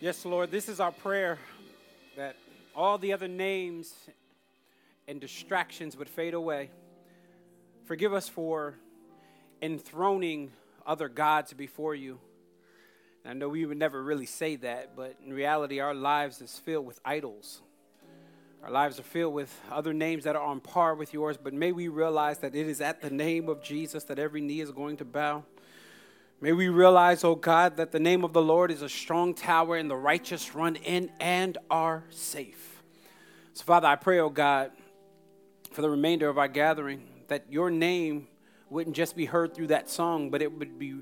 Yes, Lord, this is our prayer that all the other names and distractions would fade away. Forgive us for enthroning other gods before you. I know we would never really say that, but in reality, our lives is filled with idols. Our lives are filled with other names that are on par with yours, but may we realize that it is at the name of Jesus that every knee is going to bow. May we realize, oh God, that the name of the Lord is a strong tower and the righteous run in and are safe. So, Father, I pray, oh God, for the remainder of our gathering, that your name wouldn't just be heard through that song, but it would be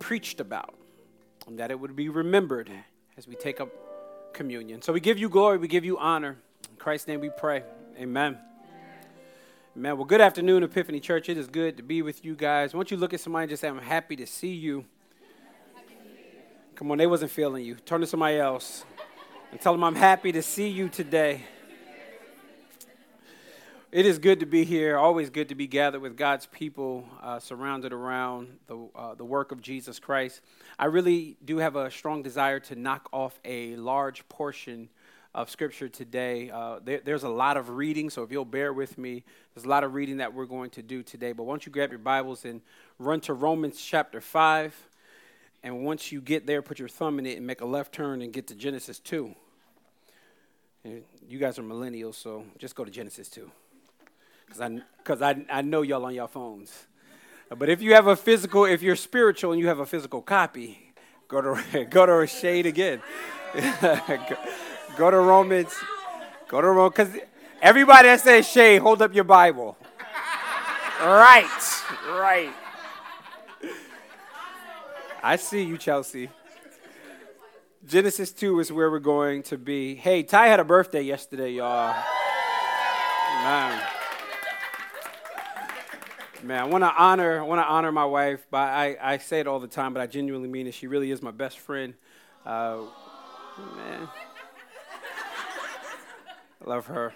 preached about and that it would be remembered as we take up communion. So we give you glory, we give you honor. In Christ's name we pray. Amen. Amen. Well, good afternoon, Epiphany Church. It is good to be with you guys. Won't you look at somebody and just say, I'm happy to see you. Come on, they wasn't feeling you. Turn to somebody else and tell them I'm happy to see you today. It is good to be here. Always good to be gathered with God's people, uh, surrounded around the uh, the work of Jesus Christ. I really do have a strong desire to knock off a large portion of Scripture today. Uh, there, there's a lot of reading, so if you'll bear with me, there's a lot of reading that we're going to do today. But once you grab your Bibles and run to Romans chapter five, and once you get there, put your thumb in it and make a left turn and get to Genesis two. And you guys are millennials, so just go to Genesis two because I, cause I, I know y'all on your phones. But if you have a physical, if you're spiritual and you have a physical copy, go to, go to a shade again. go, go, to Romans. Go to Romans. Because everybody that says Shay, hold up your Bible. right, right. I see you, Chelsea. Genesis 2 is where we're going to be. Hey, Ty had a birthday yesterday, y'all. Man. Man, I want to honor, I want to honor my wife. But I, I say it all the time, but I genuinely mean it. She really is my best friend. Uh, man, love her.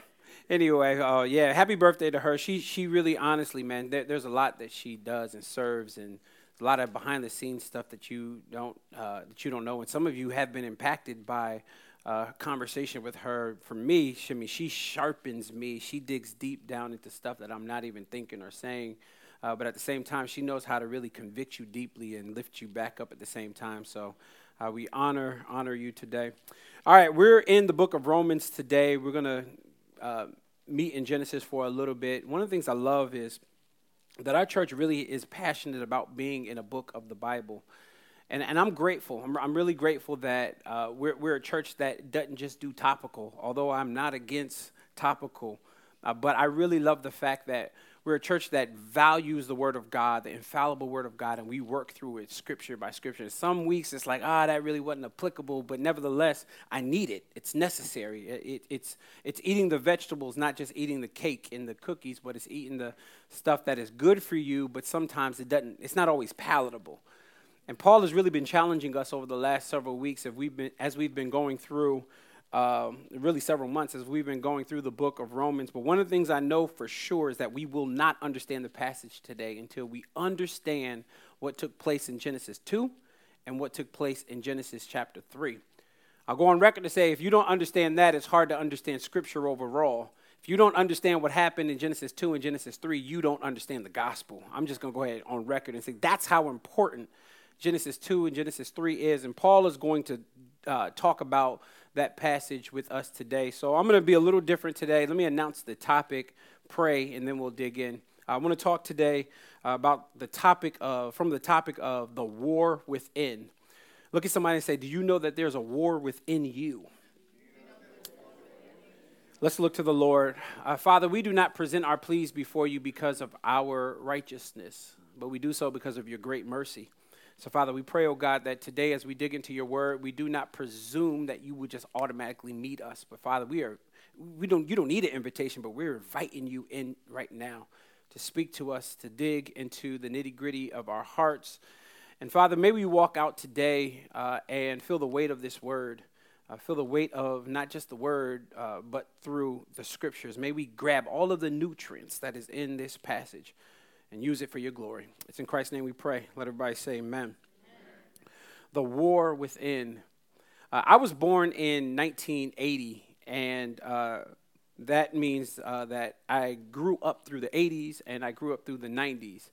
Anyway, uh, yeah, happy birthday to her. She, she really, honestly, man, there, there's a lot that she does and serves, and a lot of behind the scenes stuff that you don't, uh, that you don't know. And some of you have been impacted by uh, conversation with her, for me, she, I mean, she sharpens me. She digs deep down into stuff that I'm not even thinking or saying. Uh, but at the same time, she knows how to really convict you deeply and lift you back up at the same time. So uh, we honor honor you today. All right, we're in the book of Romans today. We're gonna uh, meet in Genesis for a little bit. One of the things I love is that our church really is passionate about being in a book of the Bible. And, and I'm grateful. I'm, I'm really grateful that uh, we're, we're a church that doesn't just do topical, although I'm not against topical. Uh, but I really love the fact that we're a church that values the Word of God, the infallible Word of God, and we work through it scripture by scripture. Some weeks it's like, ah, that really wasn't applicable, but nevertheless, I need it. It's necessary. It, it, it's, it's eating the vegetables, not just eating the cake and the cookies, but it's eating the stuff that is good for you, but sometimes it doesn't, it's not always palatable. And Paul has really been challenging us over the last several weeks as we've been, as we've been going through, um, really several months as we've been going through the book of Romans. But one of the things I know for sure is that we will not understand the passage today until we understand what took place in Genesis 2 and what took place in Genesis chapter 3. I'll go on record to say if you don't understand that, it's hard to understand Scripture overall. If you don't understand what happened in Genesis 2 and Genesis 3, you don't understand the gospel. I'm just going to go ahead on record and say that's how important Genesis 2 and Genesis 3 is. And Paul is going to uh, talk about that passage with us today. So I'm going to be a little different today. Let me announce the topic, pray, and then we'll dig in. I want to talk today uh, about the topic of, from the topic of the war within. Look at somebody and say, Do you know that there's a war within you? Let's look to the Lord. Uh, Father, we do not present our pleas before you because of our righteousness, but we do so because of your great mercy. So, Father, we pray, oh God, that today as we dig into your word, we do not presume that you would just automatically meet us. But, Father, we are, we don't, you don't need an invitation, but we're inviting you in right now to speak to us, to dig into the nitty gritty of our hearts. And, Father, may we walk out today uh, and feel the weight of this word. Uh, feel the weight of not just the word, uh, but through the scriptures. May we grab all of the nutrients that is in this passage and use it for your glory. It's in Christ's name we pray. Let everybody say amen. amen. The war within. Uh, I was born in 1980, and uh, that means uh, that I grew up through the 80s and I grew up through the 90s.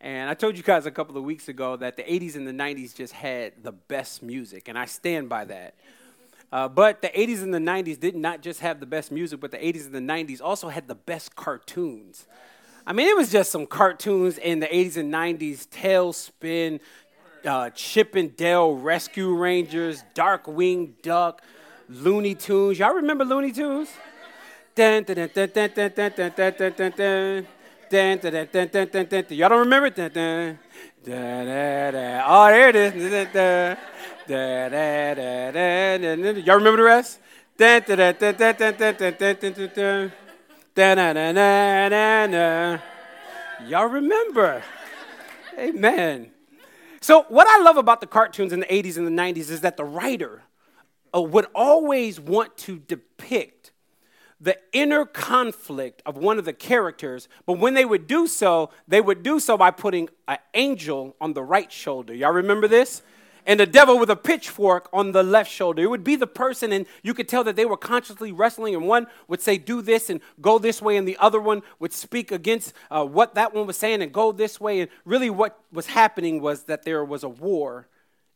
And I told you guys a couple of weeks ago that the 80s and the 90s just had the best music, and I stand by that. Uh, but the 80s and the 90s did not just have the best music, but the 80s and the 90s also had the best cartoons. I mean, it was just some cartoons in the 80s and 90s TaleSpin, uh, Chip and Dale Rescue Rangers, Darkwing Duck, Looney Tunes. Y'all remember Looney Tunes? Y'all don't remember it? Oh, there it is. Y'all remember the rest? Dun. Y'all remember? Amen. So, what I love about the cartoons in the 80s and the 90s is that the writer uh, would always want to depict the inner conflict of one of the characters, but when they would do so, they would do so by putting an angel on the right shoulder. Y'all remember this? And the devil with a pitchfork on the left shoulder. It would be the person, and you could tell that they were consciously wrestling, and one would say, Do this and go this way, and the other one would speak against uh, what that one was saying and go this way. And really, what was happening was that there was a war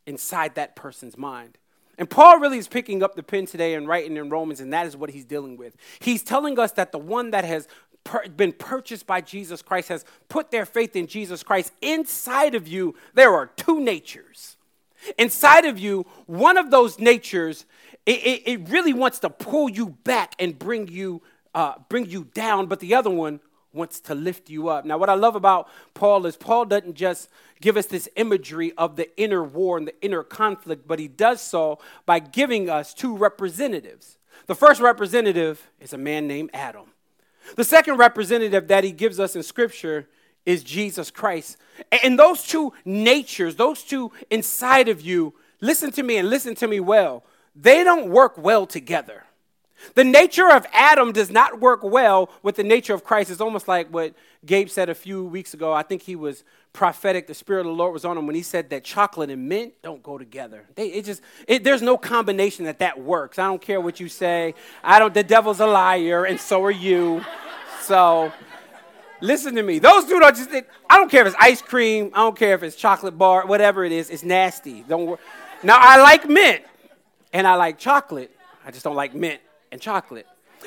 inside that person's mind. And Paul really is picking up the pen today and writing in Romans, and that is what he's dealing with. He's telling us that the one that has per- been purchased by Jesus Christ has put their faith in Jesus Christ. Inside of you, there are two natures. Inside of you, one of those natures, it, it, it really wants to pull you back and bring you, uh, bring you down, but the other one wants to lift you up. Now, what I love about Paul is Paul doesn't just give us this imagery of the inner war and the inner conflict, but he does so by giving us two representatives. The first representative is a man named Adam. The second representative that he gives us in Scripture is Jesus Christ. And those two natures, those two inside of you, listen to me and listen to me well, they don't work well together. The nature of Adam does not work well with the nature of Christ. It's almost like what Gabe said a few weeks ago. I think he was prophetic. The Spirit of the Lord was on him when he said that chocolate and mint don't go together. They, it just, it, there's no combination that that works. I don't care what you say. I don't. The devil's a liar, and so are you. So, listen to me. Those two don't just. I don't care if it's ice cream. I don't care if it's chocolate bar. Whatever it is, it's nasty. Don't. Worry. Now I like mint, and I like chocolate. I just don't like mint and chocolate.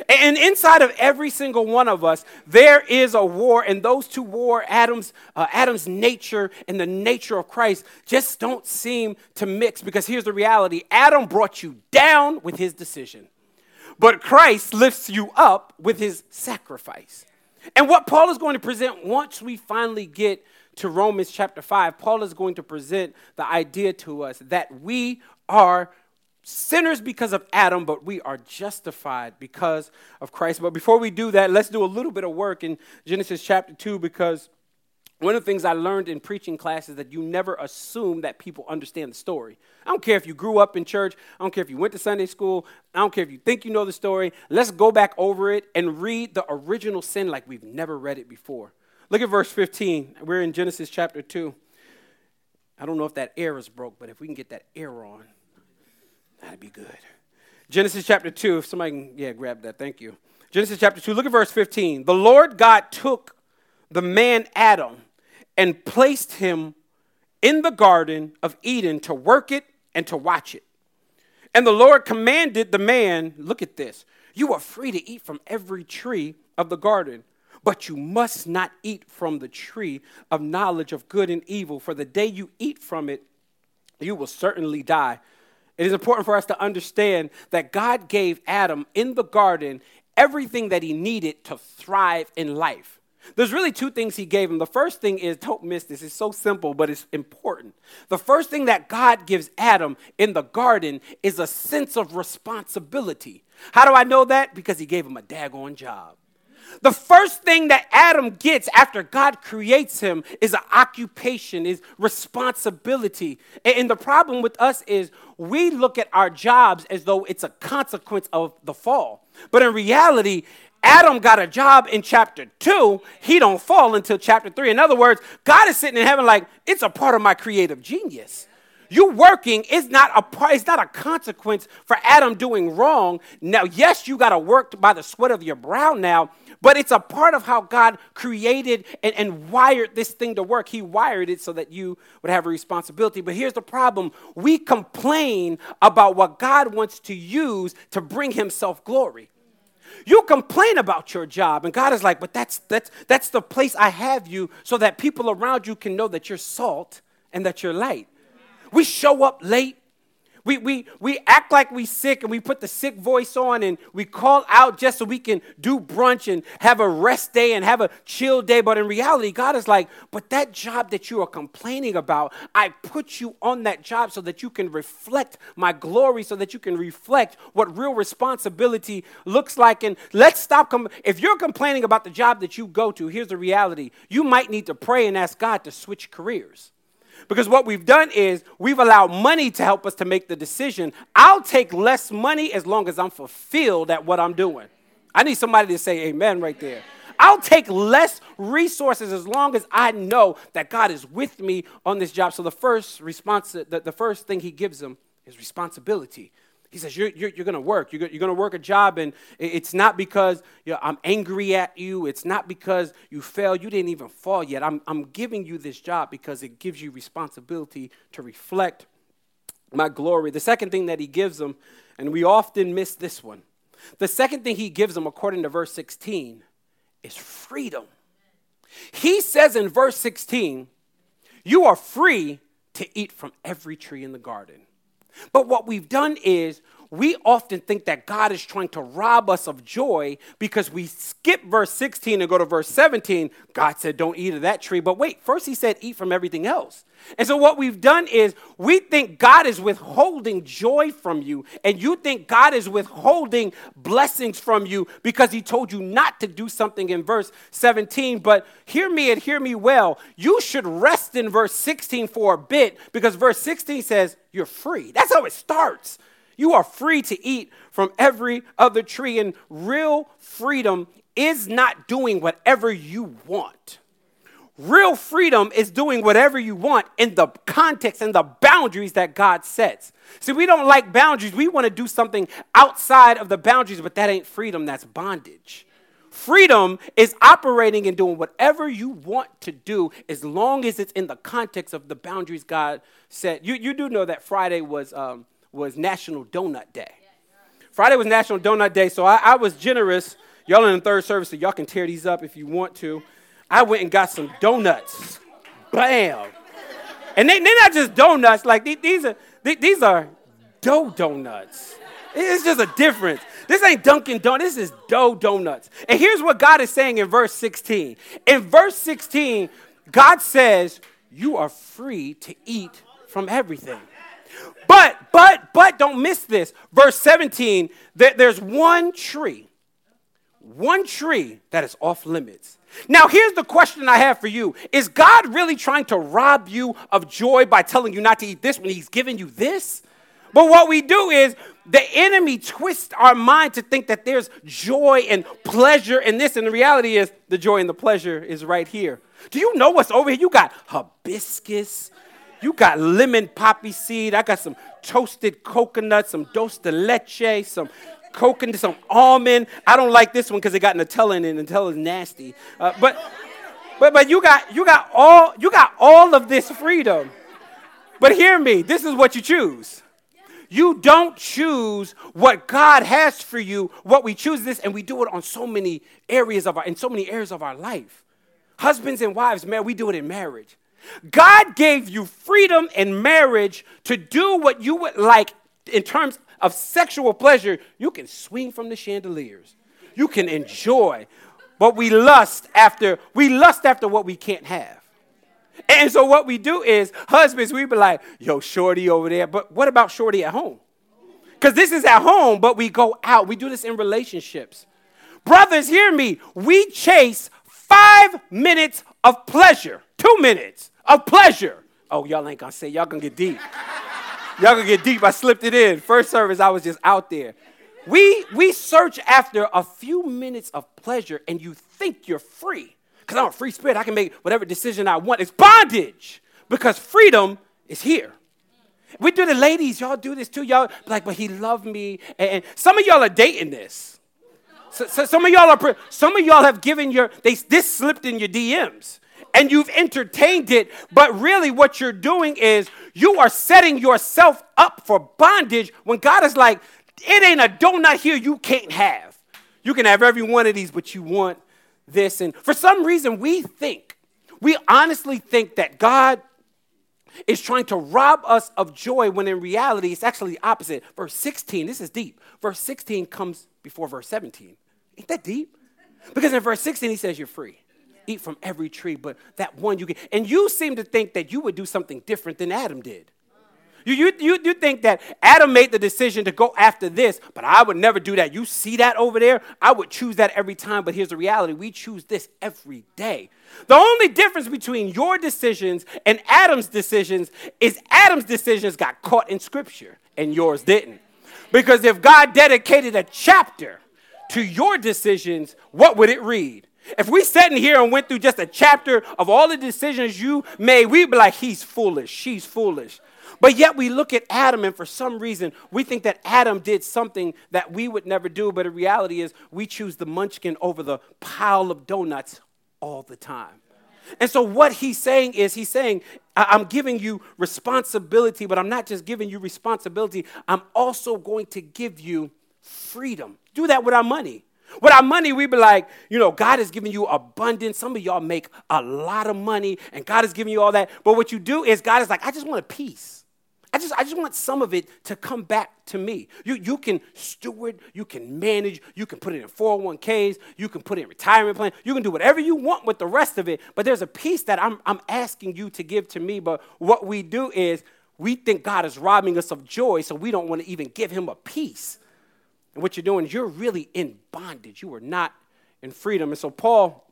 And inside of every single one of us, there is a war, and those two war, Adam's, uh, Adam's nature and the nature of Christ, just don't seem to mix. Because here's the reality Adam brought you down with his decision, but Christ lifts you up with his sacrifice. And what Paul is going to present once we finally get to Romans chapter 5, Paul is going to present the idea to us that we are sinners because of Adam, but we are justified because of Christ. But before we do that, let's do a little bit of work in Genesis chapter 2 because one of the things I learned in preaching class is that you never assume that people understand the story. I don't care if you grew up in church, I don't care if you went to Sunday school, I don't care if you think you know the story. Let's go back over it and read the original sin like we've never read it before. Look at verse 15. We're in Genesis chapter 2. I don't know if that air is broke, but if we can get that air on. That'd be good. Genesis chapter 2, if somebody can, yeah, grab that. Thank you. Genesis chapter 2, look at verse 15. The Lord God took the man Adam and placed him in the garden of Eden to work it and to watch it. And the Lord commanded the man, look at this, you are free to eat from every tree of the garden, but you must not eat from the tree of knowledge of good and evil, for the day you eat from it, you will certainly die. It is important for us to understand that God gave Adam in the garden everything that he needed to thrive in life. There's really two things he gave him. The first thing is, don't miss this, it's so simple, but it's important. The first thing that God gives Adam in the garden is a sense of responsibility. How do I know that? Because he gave him a daggone job. The first thing that Adam gets after God creates him is an occupation, is responsibility. And the problem with us is we look at our jobs as though it's a consequence of the fall. But in reality, Adam got a job in chapter 2, he don't fall until chapter 3. In other words, God is sitting in heaven like, it's a part of my creative genius. You working is not a part, it's not a consequence for Adam doing wrong. Now, yes, you got to work by the sweat of your brow now, but it's a part of how God created and, and wired this thing to work. He wired it so that you would have a responsibility. But here's the problem we complain about what God wants to use to bring himself glory. You complain about your job, and God is like, but that's, that's, that's the place I have you so that people around you can know that you're salt and that you're light. We show up late. We, we, we act like we sick and we put the sick voice on and we call out just so we can do brunch and have a rest day and have a chill day. But in reality, God is like, but that job that you are complaining about, I put you on that job so that you can reflect my glory, so that you can reflect what real responsibility looks like. And let's stop. Com- if you're complaining about the job that you go to, here's the reality you might need to pray and ask God to switch careers. Because what we've done is we've allowed money to help us to make the decision. I'll take less money as long as I'm fulfilled at what I'm doing. I need somebody to say amen right there. I'll take less resources as long as I know that God is with me on this job. So the first response, the, the first thing he gives them is responsibility. He says, You're, you're, you're going to work. You're, you're going to work a job, and it's not because you know, I'm angry at you. It's not because you failed. You didn't even fall yet. I'm, I'm giving you this job because it gives you responsibility to reflect my glory. The second thing that he gives them, and we often miss this one, the second thing he gives them, according to verse 16, is freedom. He says in verse 16, You are free to eat from every tree in the garden. But what we've done is we often think that God is trying to rob us of joy because we skip verse 16 and go to verse 17. God said, Don't eat of that tree. But wait, first he said, Eat from everything else. And so what we've done is we think God is withholding joy from you, and you think God is withholding blessings from you because he told you not to do something in verse 17. But hear me and hear me well. You should rest in verse 16 for a bit because verse 16 says, You're free. That's how it starts. You are free to eat from every other tree, and real freedom is not doing whatever you want. Real freedom is doing whatever you want in the context and the boundaries that God sets. See, we don't like boundaries. We want to do something outside of the boundaries, but that ain't freedom, that's bondage. Freedom is operating and doing whatever you want to do as long as it's in the context of the boundaries God set. You, you do know that Friday was um, was National Donut Day. Friday was National Donut Day, so I, I was generous. Y'all in the third service, so y'all can tear these up if you want to. I went and got some donuts. Bam. And they, they're not just donuts, like these are, these are dough donuts. It's just a difference. This ain't Dunkin' Donuts, this is dough donuts. And here's what God is saying in verse 16. In verse 16, God says, You are free to eat from everything. But, but, but, don't miss this. Verse 17, that there's one tree, one tree that is off limits. Now, here's the question I have for you Is God really trying to rob you of joy by telling you not to eat this when He's giving you this? But what we do is the enemy twists our mind to think that there's joy and pleasure in this, and the reality is the joy and the pleasure is right here. Do you know what's over here? You got hibiscus, you got lemon poppy seed. I got some toasted coconut, some dulce de leche, some coconut, some almond. I don't like this one because it got Nutella in it. Nutella is nasty. Uh, but but but you got you got all you got all of this freedom. But hear me, this is what you choose. You don't choose what God has for you. What we choose this, and we do it on so many areas of our in so many areas of our life. Husbands and wives, man, we do it in marriage. God gave you freedom in marriage to do what you would like in terms of sexual pleasure. You can swing from the chandeliers. You can enjoy. But we lust after we lust after what we can't have. And so what we do is husbands we be like, "Yo, shorty over there." But what about shorty at home? Cuz this is at home, but we go out. We do this in relationships. Brothers, hear me. We chase 5 minutes of pleasure. 2 minutes of pleasure. Oh, y'all ain't gonna say, y'all gonna get deep. y'all gonna get deep. I slipped it in. First service, I was just out there. We, we search after a few minutes of pleasure and you think you're free. Because I'm a free spirit, I can make whatever decision I want. It's bondage because freedom is here. We do the ladies, y'all do this too. Y'all like, but he loved me. And, some of y'all are dating this. So, so some of y'all are some of y'all have given your they this slipped in your DMs and you've entertained it, but really what you're doing is you are setting yourself up for bondage when God is like, it ain't a donut here you can't have. You can have every one of these, but you want this. And for some reason, we think, we honestly think that God is trying to rob us of joy when in reality it's actually the opposite. Verse 16, this is deep. Verse 16 comes before verse 17. Ain't that deep? Because in verse 16 he says you're free. Eat from every tree, but that one you get. And you seem to think that you would do something different than Adam did. You, you, you, you think that Adam made the decision to go after this, but I would never do that. You see that over there? I would choose that every time, but here's the reality we choose this every day. The only difference between your decisions and Adam's decisions is Adam's decisions got caught in Scripture and yours didn't. Because if God dedicated a chapter to your decisions, what would it read? If we sat in here and went through just a chapter of all the decisions you made, we'd be like, he's foolish, she's foolish. But yet we look at Adam, and for some reason, we think that Adam did something that we would never do. But the reality is, we choose the munchkin over the pile of donuts all the time. And so, what he's saying is, he's saying, I'm giving you responsibility, but I'm not just giving you responsibility, I'm also going to give you freedom. Do that with our money. With our money, we be like, you know, God has given you abundance. Some of y'all make a lot of money, and God has given you all that. But what you do is, God is like, I just want a piece. I just, I just want some of it to come back to me. You, you can steward, you can manage, you can put it in 401ks, you can put it in retirement plan, you can do whatever you want with the rest of it. But there's a piece that I'm, I'm asking you to give to me. But what we do is we think God is robbing us of joy, so we don't want to even give him a piece. And what you're doing is you're really in bondage. You are not in freedom. And so Paul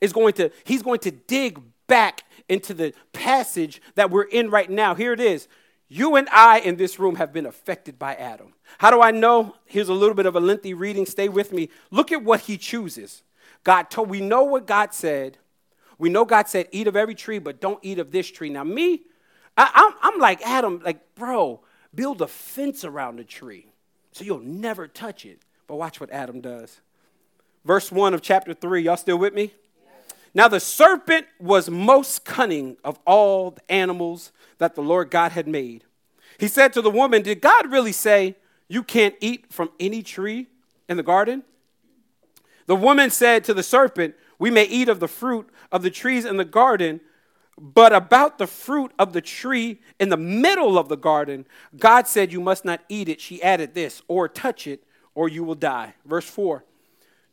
is going to, he's going to dig back into the passage that we're in right now. Here it is. You and I in this room have been affected by Adam. How do I know? Here's a little bit of a lengthy reading. Stay with me. Look at what he chooses. God told, we know what God said. We know God said, eat of every tree, but don't eat of this tree. Now, me, I, I'm like Adam, like, bro, build a fence around the tree so you'll never touch it. But watch what Adam does. Verse 1 of chapter 3. Y'all still with me? Now the serpent was most cunning of all the animals that the Lord God had made. He said to the woman, Did God really say, You can't eat from any tree in the garden? The woman said to the serpent, We may eat of the fruit of the trees in the garden, but about the fruit of the tree in the middle of the garden, God said, You must not eat it. She added this, or touch it, or you will die. Verse 4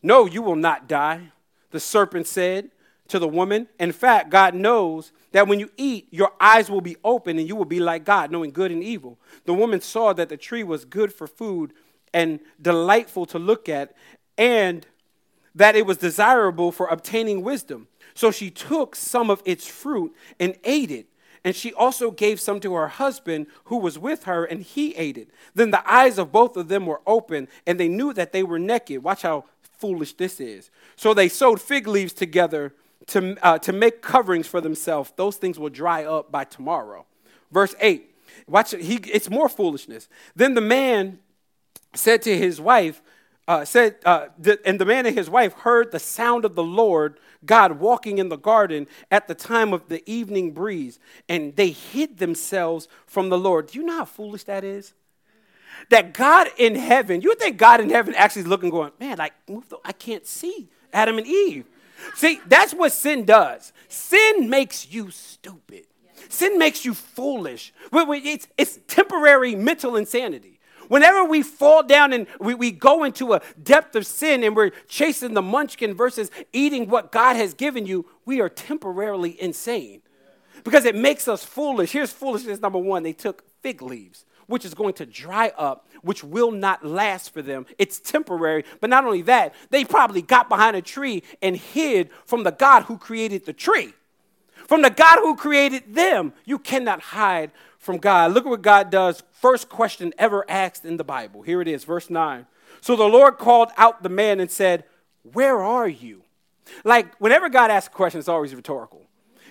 No, you will not die. The serpent said to the woman. In fact, God knows that when you eat, your eyes will be open and you will be like God, knowing good and evil. The woman saw that the tree was good for food and delightful to look at, and that it was desirable for obtaining wisdom. So she took some of its fruit and ate it. And she also gave some to her husband who was with her, and he ate it. Then the eyes of both of them were open, and they knew that they were naked. Watch how foolish this is. So they sewed fig leaves together to, uh, to make coverings for themselves. Those things will dry up by tomorrow. Verse 8. Watch, he, it's more foolishness. Then the man said to his wife, uh, said, uh, the, and the man and his wife heard the sound of the Lord God walking in the garden at the time of the evening breeze, and they hid themselves from the Lord. Do you know how foolish that is? That God in heaven, you think God in heaven actually is looking, going, man, like, I can't see Adam and Eve. See, that's what sin does. Sin makes you stupid. Sin makes you foolish. It's, it's temporary mental insanity. Whenever we fall down and we, we go into a depth of sin and we're chasing the munchkin versus eating what God has given you, we are temporarily insane because it makes us foolish. Here's foolishness number one they took fig leaves which is going to dry up, which will not last for them. It's temporary. But not only that, they probably got behind a tree and hid from the God who created the tree. From the God who created them, you cannot hide from God. Look at what God does. First question ever asked in the Bible. Here it is, verse 9. So the Lord called out the man and said, Where are you? Like, whenever God asks a question, it's always rhetorical.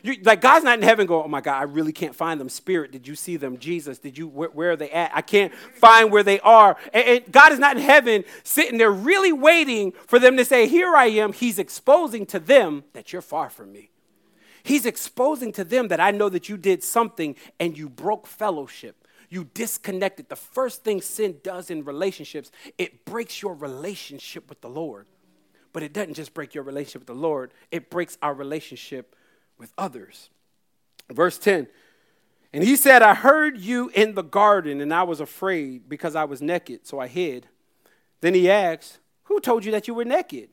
You, like God's not in heaven going, oh my God, I really can't find them. Spirit, did you see them? Jesus, did you, where, where are they at? I can't find where they are. And, and God is not in heaven sitting there really waiting for them to say, here I am. He's exposing to them that you're far from me. He's exposing to them that I know that you did something and you broke fellowship you disconnected. The first thing sin does in relationships, it breaks your relationship with the Lord. But it doesn't just break your relationship with the Lord, it breaks our relationship with others. Verse 10 And he said, I heard you in the garden, and I was afraid because I was naked, so I hid. Then he asked, Who told you that you were naked?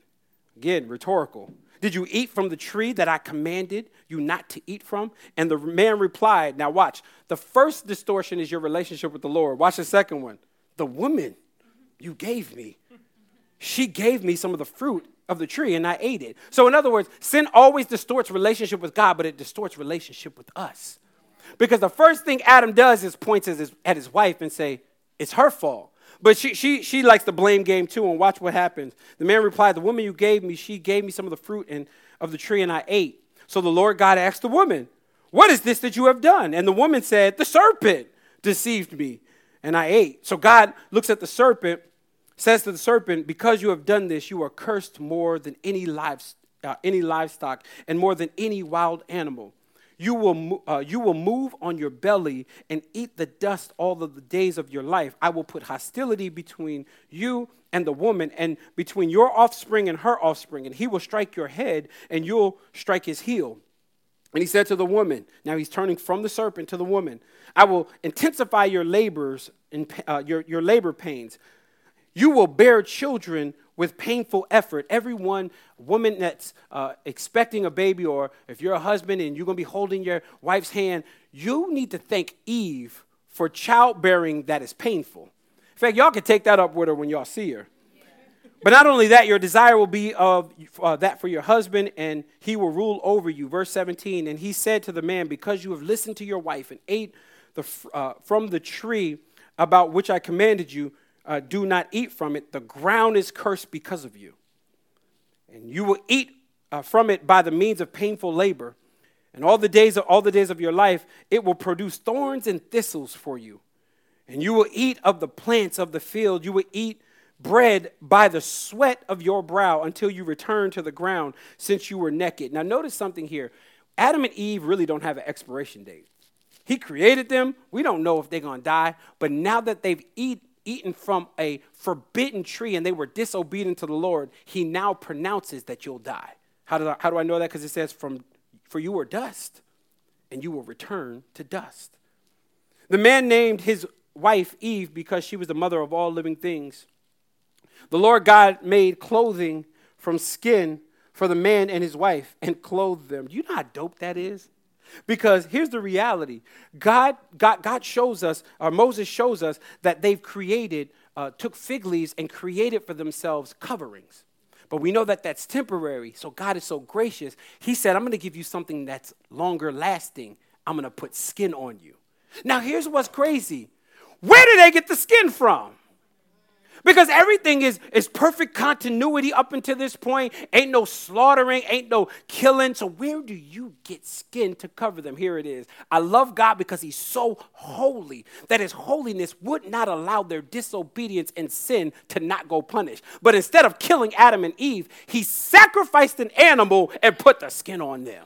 Again, rhetorical. Did you eat from the tree that I commanded you not to eat from? And the man replied, Now watch. The first distortion is your relationship with the Lord. Watch the second one. The woman you gave me, she gave me some of the fruit of the tree and I ate it. So, in other words, sin always distorts relationship with God, but it distorts relationship with us. Because the first thing Adam does is points at his, at his wife and say, It's her fault. But she, she, she likes the blame game too, and watch what happens. The man replied, The woman you gave me, she gave me some of the fruit and, of the tree, and I ate. So the Lord God asked the woman, What is this that you have done? And the woman said, The serpent deceived me, and I ate. So God looks at the serpent, says to the serpent, Because you have done this, you are cursed more than any, lives, uh, any livestock and more than any wild animal. You will, uh, you will move on your belly and eat the dust all of the days of your life. I will put hostility between you and the woman, and between your offspring and her offspring, and he will strike your head, and you'll strike his heel. And he said to the woman, now he's turning from the serpent to the woman, I will intensify your labors and uh, your, your labor pains. You will bear children with painful effort. Everyone, woman that's uh, expecting a baby, or if you're a husband and you're going to be holding your wife's hand, you need to thank Eve for childbearing that is painful. In fact, y'all can take that up with her when y'all see her. But not only that, your desire will be of uh, that for your husband, and he will rule over you. Verse 17, and he said to the man, Because you have listened to your wife and ate the, uh, from the tree about which I commanded you, uh, do not eat from it. The ground is cursed because of you. And you will eat uh, from it by the means of painful labor. And all the days of all the days of your life, it will produce thorns and thistles for you. And you will eat of the plants of the field. You will eat bread by the sweat of your brow until you return to the ground, since you were naked. Now, notice something here. Adam and Eve really don't have an expiration date. He created them. We don't know if they're going to die. But now that they've eat, eaten from a forbidden tree and they were disobedient to the Lord, he now pronounces that you'll die. How do I, how do I know that? Because it says, from, For you are dust, and you will return to dust. The man named his wife Eve because she was the mother of all living things. The Lord God made clothing from skin for the man and his wife and clothed them. Do you know how dope that is? Because here's the reality God, God, God shows us, or Moses shows us, that they've created, uh, took fig leaves and created for themselves coverings. But we know that that's temporary. So God is so gracious. He said, I'm going to give you something that's longer lasting. I'm going to put skin on you. Now, here's what's crazy where did they get the skin from? Because everything is, is perfect continuity up until this point. Ain't no slaughtering, ain't no killing. So, where do you get skin to cover them? Here it is. I love God because He's so holy that His holiness would not allow their disobedience and sin to not go punished. But instead of killing Adam and Eve, He sacrificed an animal and put the skin on them.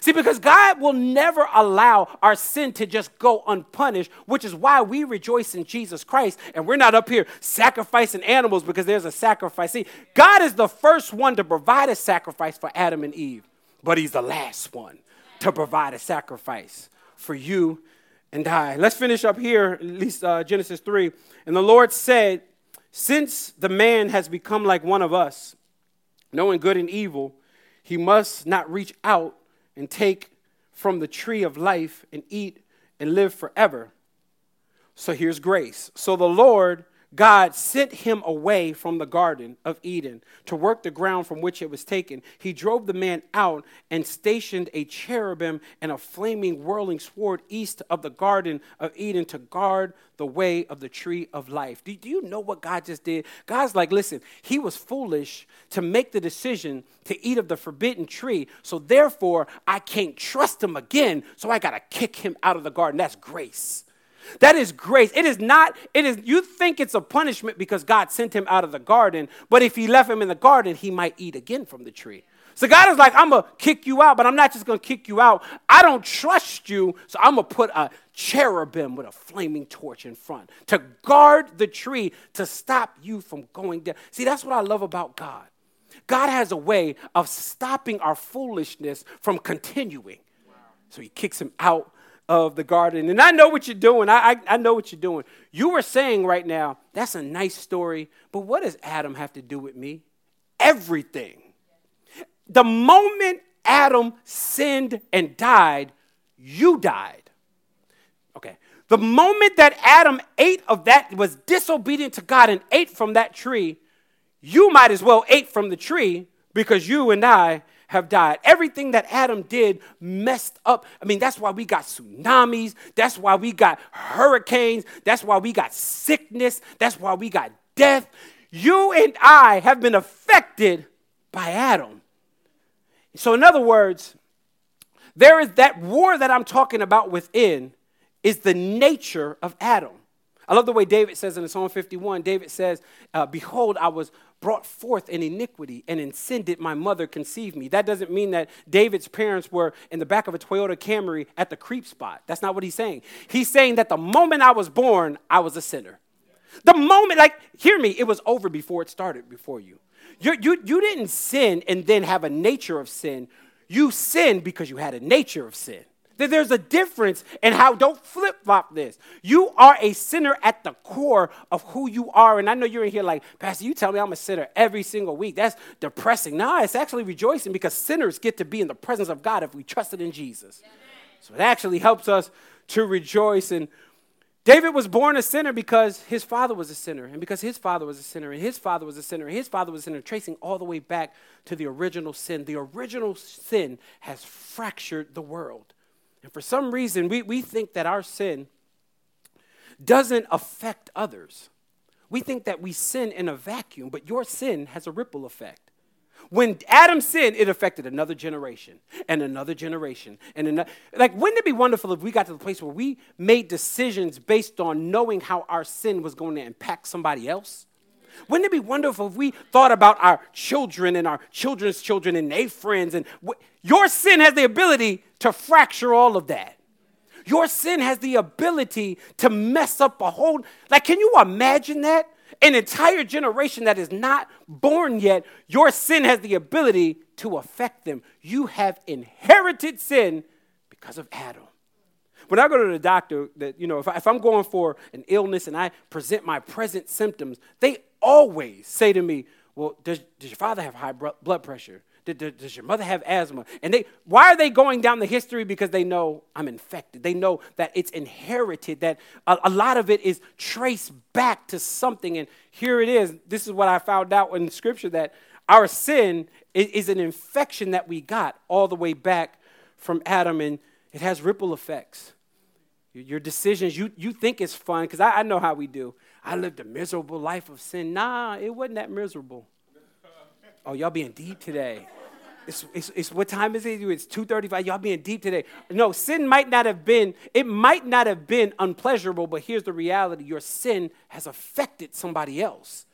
See, because God will never allow our sin to just go unpunished, which is why we rejoice in Jesus Christ and we're not up here sacrificing animals because there's a sacrifice. See, God is the first one to provide a sacrifice for Adam and Eve, but He's the last one to provide a sacrifice for you and I. Let's finish up here, at least uh, Genesis 3. And the Lord said, Since the man has become like one of us, knowing good and evil, he must not reach out and take from the tree of life and eat and live forever. So here's grace. So the Lord God sent him away from the Garden of Eden to work the ground from which it was taken. He drove the man out and stationed a cherubim and a flaming, whirling sword east of the Garden of Eden to guard the way of the tree of life. Do, do you know what God just did? God's like, listen, he was foolish to make the decision to eat of the forbidden tree, so therefore I can't trust him again, so I got to kick him out of the garden. That's grace. That is grace. It is not, it is, you think it's a punishment because God sent him out of the garden, but if he left him in the garden, he might eat again from the tree. So God is like, I'm going to kick you out, but I'm not just going to kick you out. I don't trust you, so I'm going to put a cherubim with a flaming torch in front to guard the tree to stop you from going down. See, that's what I love about God. God has a way of stopping our foolishness from continuing. Wow. So he kicks him out of the garden. And I know what you're doing. I, I, I, know what you're doing. You were saying right now, that's a nice story, but what does Adam have to do with me? Everything. The moment Adam sinned and died, you died. Okay. The moment that Adam ate of that, was disobedient to God and ate from that tree, you might as well ate from the tree because you and I have died. Everything that Adam did messed up. I mean, that's why we got tsunamis. That's why we got hurricanes. That's why we got sickness. That's why we got death. You and I have been affected by Adam. So, in other words, there is that war that I'm talking about within is the nature of Adam. I love the way David says in Psalm 51 David says, uh, Behold, I was brought forth in iniquity, and in sin did my mother conceive me. That doesn't mean that David's parents were in the back of a Toyota Camry at the creep spot. That's not what he's saying. He's saying that the moment I was born, I was a sinner. The moment, like, hear me, it was over before it started before you. You, you, you didn't sin and then have a nature of sin. You sinned because you had a nature of sin. There's a difference in how, don't flip flop this. You are a sinner at the core of who you are. And I know you're in here like, Pastor, you tell me I'm a sinner every single week. That's depressing. No, it's actually rejoicing because sinners get to be in the presence of God if we trusted in Jesus. So it actually helps us to rejoice. And David was born a sinner because his father was a sinner, and because his father was a sinner, and his father was a sinner, and his father was a sinner, tracing all the way back to the original sin. The original sin has fractured the world. And for some reason, we, we think that our sin doesn't affect others. We think that we sin in a vacuum, but your sin has a ripple effect. When Adam sinned, it affected another generation and another generation. And another, like, wouldn't it be wonderful if we got to the place where we made decisions based on knowing how our sin was going to impact somebody else? Wouldn't it be wonderful if we thought about our children and our children's children and their friends? And your sin has the ability to fracture all of that. Your sin has the ability to mess up a whole. Like, can you imagine that? An entire generation that is not born yet, your sin has the ability to affect them. You have inherited sin because of Adam. When I go to the doctor, that you know, if, I, if I'm going for an illness and I present my present symptoms, they always say to me, Well, does, does your father have high blood pressure? Does your mother have asthma? And they, why are they going down the history? Because they know I'm infected. They know that it's inherited, that a, a, lot of it is traced back to something. And here it is. This is what I found out in scripture that our sin is, is an infection that we got all the way back from Adam, and it has ripple effects. Your decisions, you, you think it's fun, because I, I know how we do. I lived a miserable life of sin. Nah, it wasn't that miserable. Oh, y'all being deep today. It's, it's, it's, what time is it? It's 2.35. Y'all being deep today. No, sin might not have been, it might not have been unpleasurable, but here's the reality. Your sin has affected somebody else.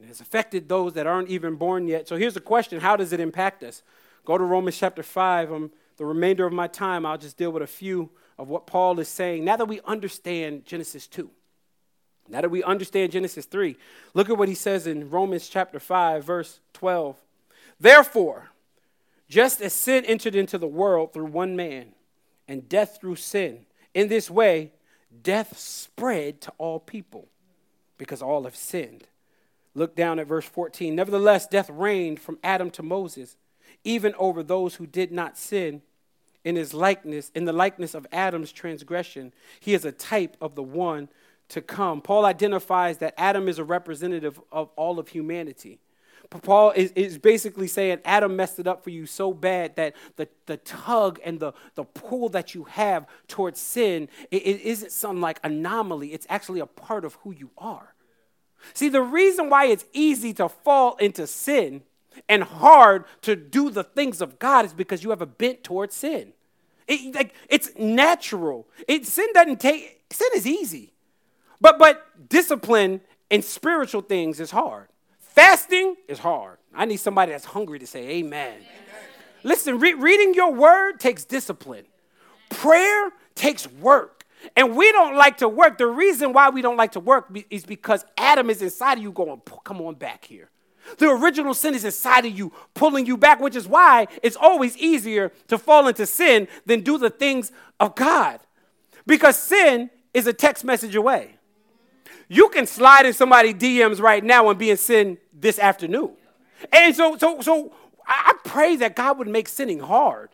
It has affected those that aren't even born yet. So here's the question. How does it impact us? Go to Romans chapter 5. Um, the remainder of my time, I'll just deal with a few of what Paul is saying. Now that we understand Genesis 2. Now that we understand Genesis 3, look at what he says in Romans chapter 5, verse 12. Therefore, just as sin entered into the world through one man, and death through sin, in this way, death spread to all people because all have sinned. Look down at verse 14. Nevertheless, death reigned from Adam to Moses, even over those who did not sin in his likeness, in the likeness of Adam's transgression. He is a type of the one to come. Paul identifies that Adam is a representative of all of humanity. Paul is, is basically saying Adam messed it up for you so bad that the, the tug and the, the pull that you have towards sin it, it isn't some like anomaly. It's actually a part of who you are. See, the reason why it's easy to fall into sin and hard to do the things of God is because you have a bent towards sin. It, like, it's natural. It, sin doesn't take, sin is easy. But, but discipline in spiritual things is hard. Fasting is hard. I need somebody that's hungry to say amen. amen. Listen, re- reading your word takes discipline. Prayer takes work. And we don't like to work. The reason why we don't like to work is because Adam is inside of you going, come on back here. The original sin is inside of you, pulling you back, which is why it's always easier to fall into sin than do the things of God. Because sin is a text message away. You can slide in somebody's DMs right now and be in sin this afternoon. And so, so, so I pray that God would make sinning hard.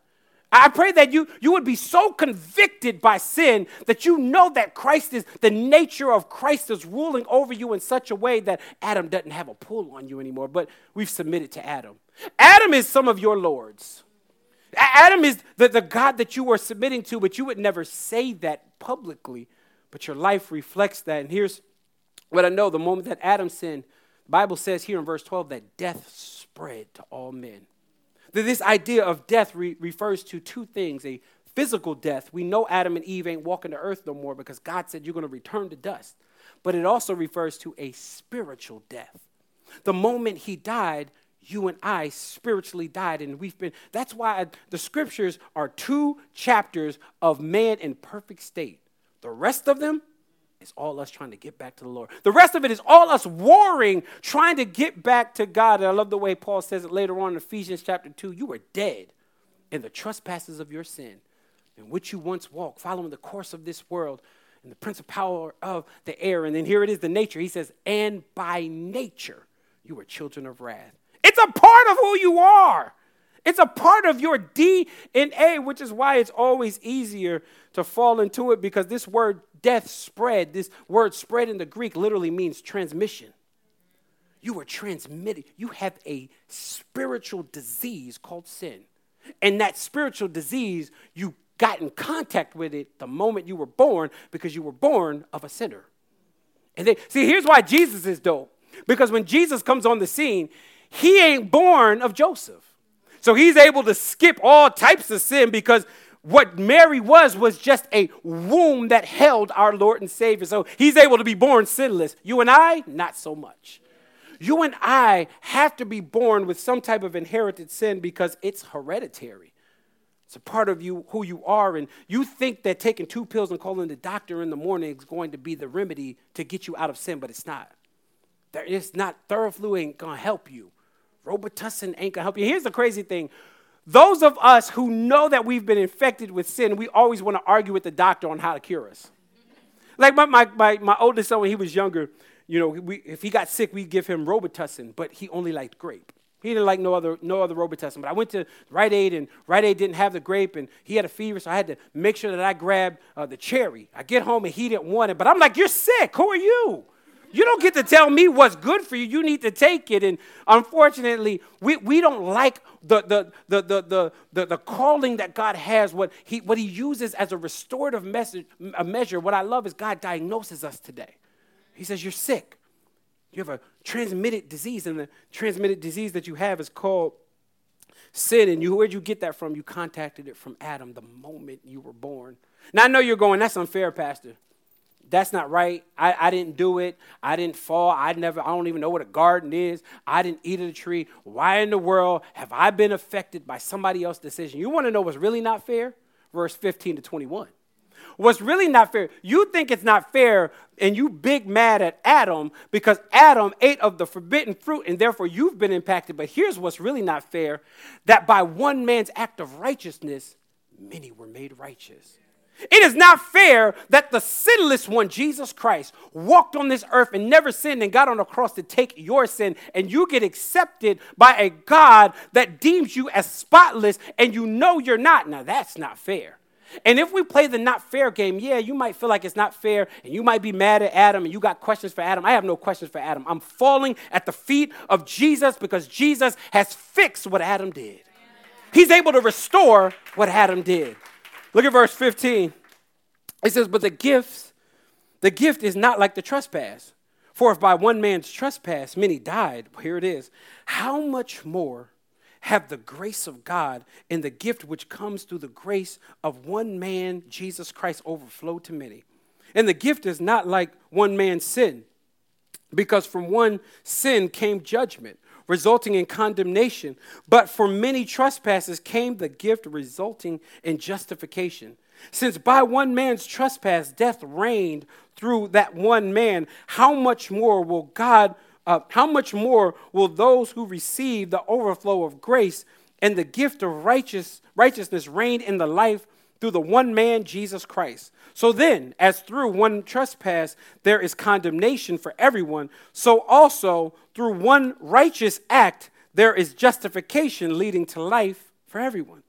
I pray that you, you would be so convicted by sin that you know that Christ is, the nature of Christ is ruling over you in such a way that Adam doesn't have a pull on you anymore, but we've submitted to Adam. Adam is some of your lords. Adam is the, the God that you are submitting to, but you would never say that publicly, but your life reflects that. And here's what I know the moment that Adam sinned, the Bible says here in verse 12 that death spread to all men. That this idea of death re- refers to two things a physical death. We know Adam and Eve ain't walking the earth no more because God said you're going to return to dust. But it also refers to a spiritual death. The moment he died, you and I spiritually died, and we've been. That's why the scriptures are two chapters of man in perfect state. The rest of them it's all us trying to get back to the Lord. The rest of it is all us warring, trying to get back to God. And I love the way Paul says it later on in Ephesians chapter 2. You were dead in the trespasses of your sin, in which you once walked, following the course of this world and the prince of power of the air. And then here it is, the nature. He says, and by nature you were children of wrath. It's a part of who you are. It's a part of your DNA, which is why it's always easier to fall into it because this word death spread, this word spread in the Greek literally means transmission. You are transmitted. You have a spiritual disease called sin. And that spiritual disease, you got in contact with it the moment you were born because you were born of a sinner. And then, see, here's why Jesus is dope. Because when Jesus comes on the scene, he ain't born of Joseph. So he's able to skip all types of sin because what Mary was was just a womb that held our Lord and Savior. So he's able to be born sinless. You and I, not so much. You and I have to be born with some type of inherited sin because it's hereditary. It's a part of you who you are, and you think that taking two pills and calling the doctor in the morning is going to be the remedy to get you out of sin, but it's not. There is not. Theraflu ain't gonna help you. Robitussin ain't gonna help you. Here's the crazy thing: those of us who know that we've been infected with sin, we always want to argue with the doctor on how to cure us. Like my, my, my, my oldest son, when he was younger, you know, we, if he got sick, we'd give him Robitussin, but he only liked grape. He didn't like no other, no other Robitussin. But I went to Rite Aid, and Rite Aid didn't have the grape, and he had a fever, so I had to make sure that I grabbed uh, the cherry. I get home, and he didn't want it. But I'm like, you're sick. Who are you? You don't get to tell me what's good for you. You need to take it. And unfortunately, we, we don't like the, the, the, the, the, the, the calling that God has, what he, what he uses as a restorative message, a measure. What I love is God diagnoses us today. He says, You're sick. You have a transmitted disease, and the transmitted disease that you have is called sin. And you, where'd you get that from? You contacted it from Adam the moment you were born. Now, I know you're going, That's unfair, Pastor that's not right. I, I didn't do it. I didn't fall. I never, I don't even know what a garden is. I didn't eat of the tree. Why in the world have I been affected by somebody else's decision? You want to know what's really not fair? Verse 15 to 21. What's really not fair, you think it's not fair and you big mad at Adam because Adam ate of the forbidden fruit and therefore you've been impacted. But here's what's really not fair that by one man's act of righteousness, many were made righteous. It is not fair that the sinless one, Jesus Christ, walked on this earth and never sinned and got on a cross to take your sin, and you get accepted by a God that deems you as spotless and you know you're not. Now, that's not fair. And if we play the not fair game, yeah, you might feel like it's not fair and you might be mad at Adam and you got questions for Adam. I have no questions for Adam. I'm falling at the feet of Jesus because Jesus has fixed what Adam did. He's able to restore what Adam did. Look at verse 15. It says, But the gifts, the gift is not like the trespass. For if by one man's trespass many died, here it is, how much more have the grace of God and the gift which comes through the grace of one man, Jesus Christ, overflow to many? And the gift is not like one man's sin, because from one sin came judgment, resulting in condemnation. But for many trespasses came the gift, resulting in justification. Since by one man's trespass death reigned through that one man, how much more will God, uh, how much more will those who receive the overflow of grace and the gift of righteous, righteousness reign in the life through the one man, Jesus Christ? So then, as through one trespass there is condemnation for everyone, so also through one righteous act there is justification leading to life for everyone.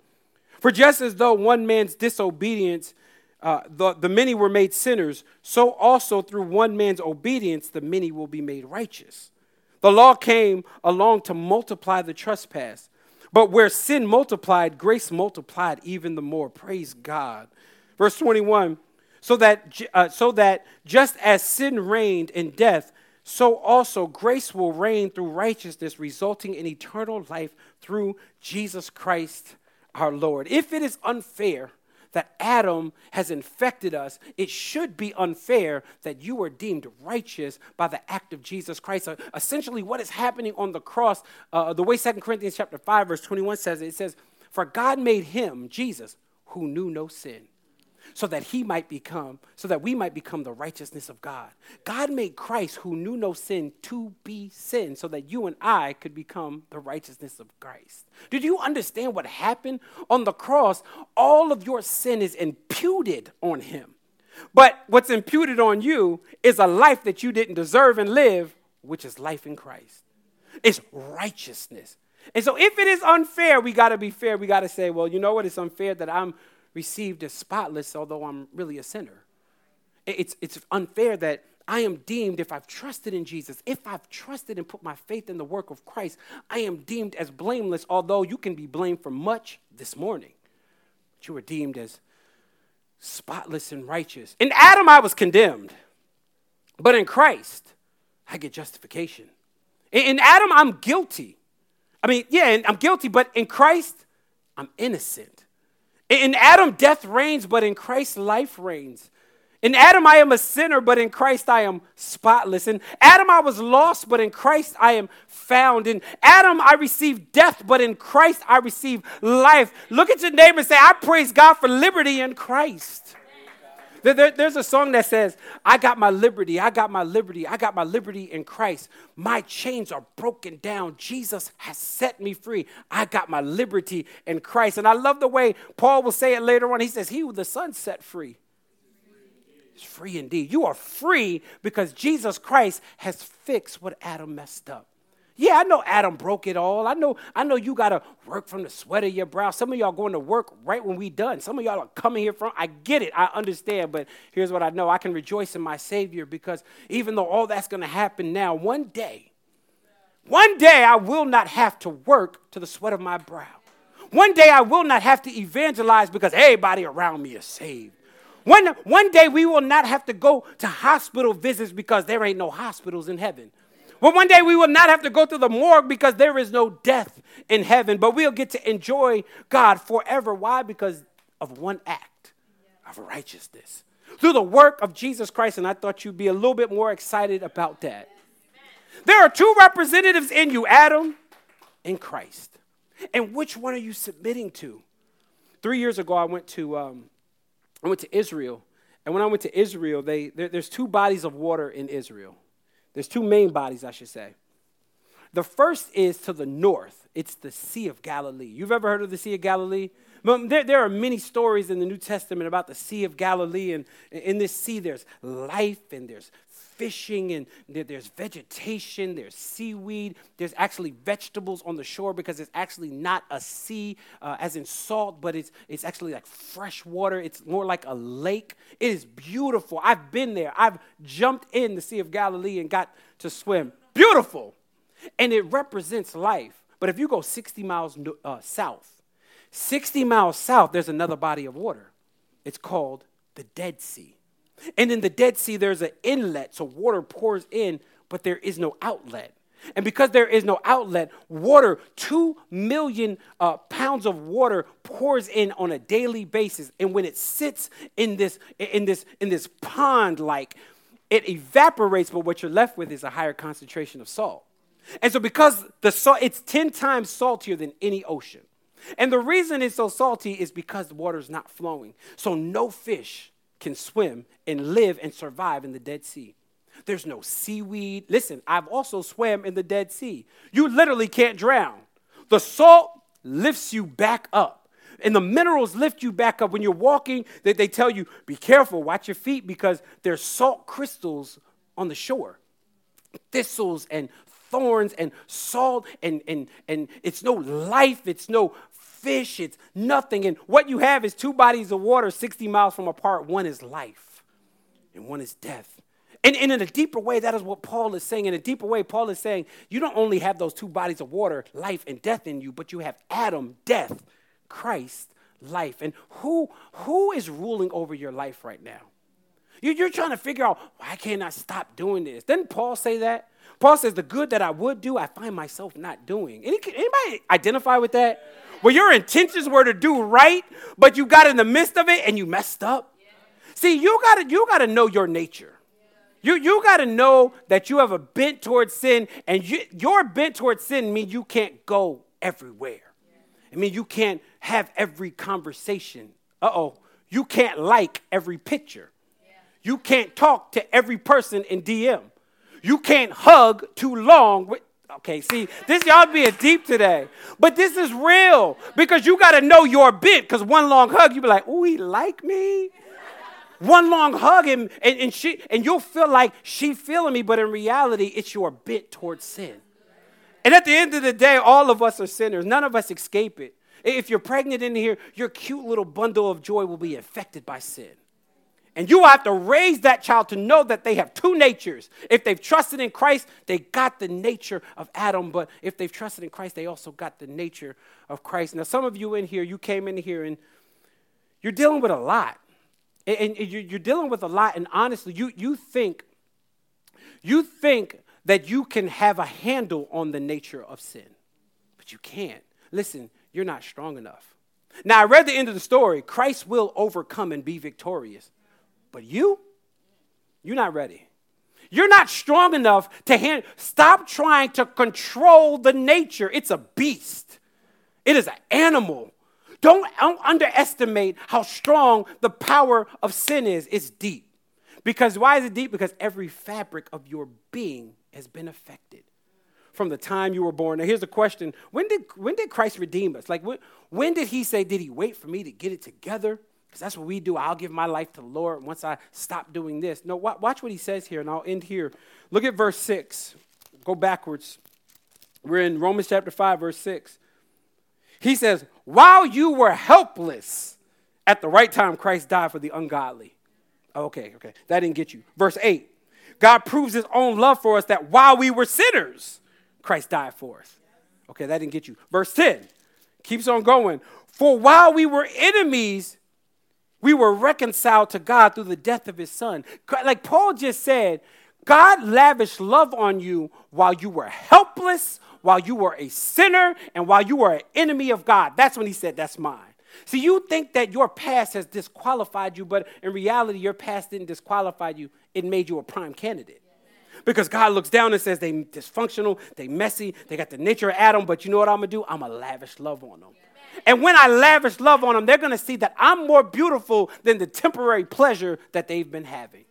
For just as though one man's disobedience, uh, the, the many were made sinners, so also through one man's obedience, the many will be made righteous. The law came along to multiply the trespass. But where sin multiplied, grace multiplied even the more. Praise God. Verse 21 so that, uh, so that just as sin reigned in death, so also grace will reign through righteousness, resulting in eternal life through Jesus Christ our Lord. If it is unfair that Adam has infected us, it should be unfair that you are deemed righteous by the act of Jesus Christ. Essentially, what is happening on the cross, uh, the way 2 Corinthians chapter 5, verse 21 says it, it says, For God made him, Jesus, who knew no sin so that he might become, so that we might become the righteousness of God. God made Christ, who knew no sin, to be sin, so that you and I could become the righteousness of Christ. Did you understand what happened on the cross? All of your sin is imputed on him. But what's imputed on you is a life that you didn't deserve and live, which is life in Christ. It's righteousness. And so if it is unfair, we got to be fair. We got to say, well, you know what? It's unfair that I'm received as spotless, although I'm really a sinner. It's, it's unfair that I am deemed, if I've trusted in Jesus, if I've trusted and put my faith in the work of Christ, I am deemed as blameless, although you can be blamed for much this morning. But you were deemed as spotless and righteous. In Adam, I was condemned, but in Christ, I get justification. In Adam, I'm guilty. I mean, yeah, I'm guilty, but in Christ, I'm innocent. In Adam, death reigns, but in Christ, life reigns. In Adam, I am a sinner, but in Christ, I am spotless. In Adam, I was lost, but in Christ, I am found. In Adam, I received death, but in Christ, I receive life. Look at your neighbor and say, I praise God for liberty in Christ. There, there, there's a song that says, I got my liberty, I got my liberty, I got my liberty in Christ. My chains are broken down. Jesus has set me free. I got my liberty in Christ. And I love the way Paul will say it later on. He says, He who the Son set free is free indeed. You are free because Jesus Christ has fixed what Adam messed up. Yeah, I know Adam broke it all. I know, I know you gotta work from the sweat of your brow. Some of y'all going to work right when we done. Some of y'all are coming here from. I get it, I understand, but here's what I know: I can rejoice in my Savior because even though all that's gonna happen now, one day, one day I will not have to work to the sweat of my brow. One day I will not have to evangelize because everybody around me is saved. One, one day we will not have to go to hospital visits because there ain't no hospitals in heaven. Well, one day we will not have to go to the morgue because there is no death in heaven, but we'll get to enjoy God forever. Why? Because of one act of righteousness through the work of Jesus Christ. And I thought you'd be a little bit more excited about that. There are two representatives in you Adam and Christ. And which one are you submitting to? Three years ago, I went to, um, I went to Israel. And when I went to Israel, they, there, there's two bodies of water in Israel. There's two main bodies, I should say. The first is to the north, it's the Sea of Galilee. You've ever heard of the Sea of Galilee? There, there are many stories in the New Testament about the Sea of Galilee, and in this sea, there's life and there's fishing and there's vegetation, there's seaweed, there's actually vegetables on the shore because it's actually not a sea uh, as in salt, but it's, it's actually like fresh water. It's more like a lake. It is beautiful. I've been there. I've jumped in the Sea of Galilee and got to swim. Beautiful. And it represents life. But if you go 60 miles uh, south, 60 miles south, there's another body of water. It's called the Dead Sea. And in the Dead Sea, there's an inlet, so water pours in, but there is no outlet. And because there is no outlet, water, two million uh, pounds of water pours in on a daily basis. And when it sits in this, in this, in this pond like, it evaporates, but what you're left with is a higher concentration of salt. And so because the salt, it's 10 times saltier than any ocean. And the reason it's so salty is because the water is not flowing. So no fish can swim and live and survive in the Dead Sea. There's no seaweed. Listen, I've also swam in the Dead Sea. You literally can't drown. The salt lifts you back up. And the minerals lift you back up. When you're walking, they, they tell you, be careful, watch your feet because there's salt crystals on the shore. Thistles and thorns and salt, and, and, and it's no life, it's no fish, it's nothing. And what you have is two bodies of water 60 miles from apart. One is life, and one is death. And, and, in a deeper way, that is what Paul is saying. In a deeper way, Paul is saying you don't only have those two bodies of water, life and death in you, but you have Adam, death, Christ, life. And who, who is ruling over your life right now? You're trying to figure out, why can't I stop doing this? Didn't Paul say that? Paul says, the good that I would do, I find myself not doing. Any, anybody identify with that? Where your intentions were to do right, but you got in the midst of it and you messed up. See, you gotta you gotta know your nature. You you gotta know that you have a bent towards sin, and you, your bent towards sin means you can't go everywhere. I mean, you can't have every conversation. Uh oh, you can't like every picture. You can't talk to every person in DM. You can't hug too long Okay, see, this y'all being deep today. But this is real because you got to know your bit because one long hug, you be like, oh, he like me. one long hug and, and, and, she, and you'll feel like she feeling me, but in reality, it's your bit towards sin. And at the end of the day, all of us are sinners. None of us escape it. If you're pregnant in here, your cute little bundle of joy will be infected by sin. And you have to raise that child to know that they have two natures. If they've trusted in Christ, they got the nature of Adam. But if they've trusted in Christ, they also got the nature of Christ. Now, some of you in here, you came in here and you're dealing with a lot. And you're dealing with a lot. And honestly, you, you think, you think that you can have a handle on the nature of sin. But you can't. Listen, you're not strong enough. Now, I read the end of the story. Christ will overcome and be victorious. But you, you're not ready. You're not strong enough to hand, stop trying to control the nature. It's a beast. It is an animal. Don't, don't underestimate how strong the power of sin is. It's deep. Because why is it deep? Because every fabric of your being has been affected from the time you were born. Now, here's the question When did, when did Christ redeem us? Like, when, when did he say, Did he wait for me to get it together? Because that's what we do. I'll give my life to the Lord once I stop doing this. No, watch what he says here, and I'll end here. Look at verse 6. Go backwards. We're in Romans chapter 5, verse 6. He says, While you were helpless, at the right time, Christ died for the ungodly. Okay, okay. That didn't get you. Verse 8. God proves his own love for us that while we were sinners, Christ died for us. Okay, that didn't get you. Verse 10 keeps on going. For while we were enemies, we were reconciled to God through the death of his son. Like Paul just said, God lavished love on you while you were helpless, while you were a sinner, and while you were an enemy of God. That's when he said, That's mine. See, you think that your past has disqualified you, but in reality, your past didn't disqualify you, it made you a prime candidate. Because God looks down and says they dysfunctional, they messy, they got the nature of Adam, but you know what I'm gonna do? I'm gonna lavish love on them. And when I lavish love on them, they're going to see that I'm more beautiful than the temporary pleasure that they've been having.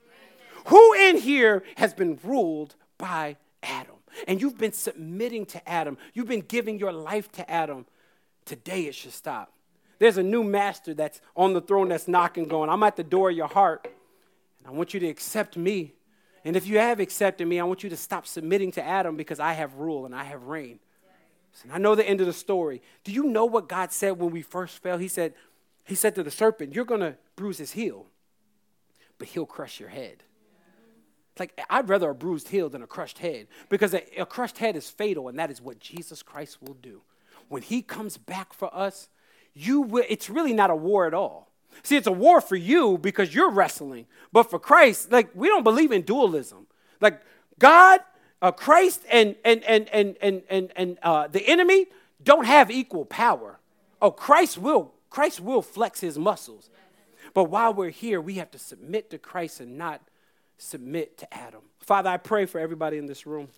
Who in here has been ruled by Adam? And you've been submitting to Adam. You've been giving your life to Adam. Today it should stop. There's a new master that's on the throne that's knocking, going, I'm at the door of your heart. And I want you to accept me. And if you have accepted me, I want you to stop submitting to Adam because I have rule and I have reign. And I know the end of the story. Do you know what God said when we first fell? He said, He said to the serpent, You're gonna bruise his heel, but he'll crush your head. It's like I'd rather a bruised heel than a crushed head because a, a crushed head is fatal, and that is what Jesus Christ will do. When he comes back for us, you will, it's really not a war at all. See, it's a war for you because you're wrestling. But for Christ, like we don't believe in dualism. Like God, uh, Christ and and and and and and, and uh, the enemy don't have equal power. Oh, Christ will Christ will flex his muscles. But while we're here, we have to submit to Christ and not submit to Adam. Father, I pray for everybody in this room.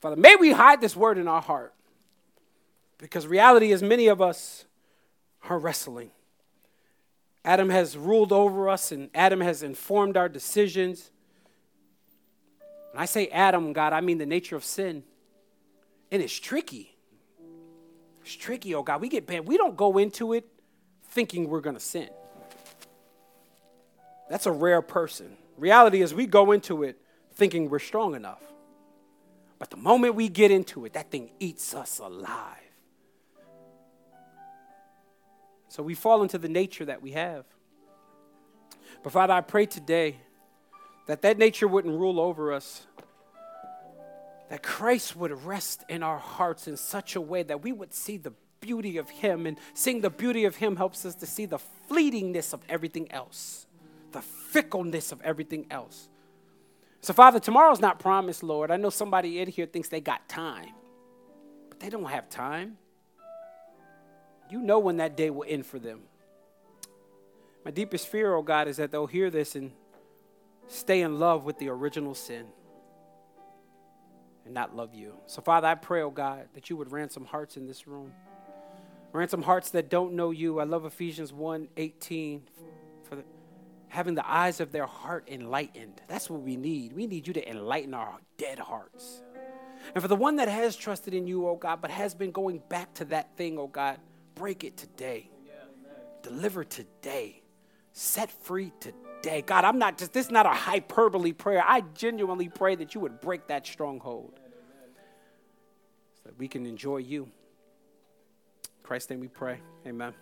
Father, may we hide this word in our heart. Because reality is, many of us are wrestling. Adam has ruled over us, and Adam has informed our decisions. When I say Adam, God, I mean the nature of sin. And it's tricky. It's tricky, oh God. We get bad. We don't go into it thinking we're going to sin. That's a rare person. Reality is, we go into it thinking we're strong enough. But the moment we get into it, that thing eats us alive. So we fall into the nature that we have. But Father, I pray today that that nature wouldn't rule over us. That Christ would rest in our hearts in such a way that we would see the beauty of Him. And seeing the beauty of Him helps us to see the fleetingness of everything else, the fickleness of everything else. So, Father, tomorrow's not promised, Lord. I know somebody in here thinks they got time, but they don't have time. You know when that day will end for them. My deepest fear, oh God, is that they'll hear this and stay in love with the original sin and not love you. So, Father, I pray, oh God, that you would ransom hearts in this room. Ransom hearts that don't know you. I love Ephesians 1 18 for the, having the eyes of their heart enlightened. That's what we need. We need you to enlighten our dead hearts. And for the one that has trusted in you, oh God, but has been going back to that thing, oh God, break it today. Deliver today. Set free today. God, I'm not just, this is not a hyperbole prayer. I genuinely pray that you would break that stronghold so that we can enjoy you. In Christ's name we pray. Amen.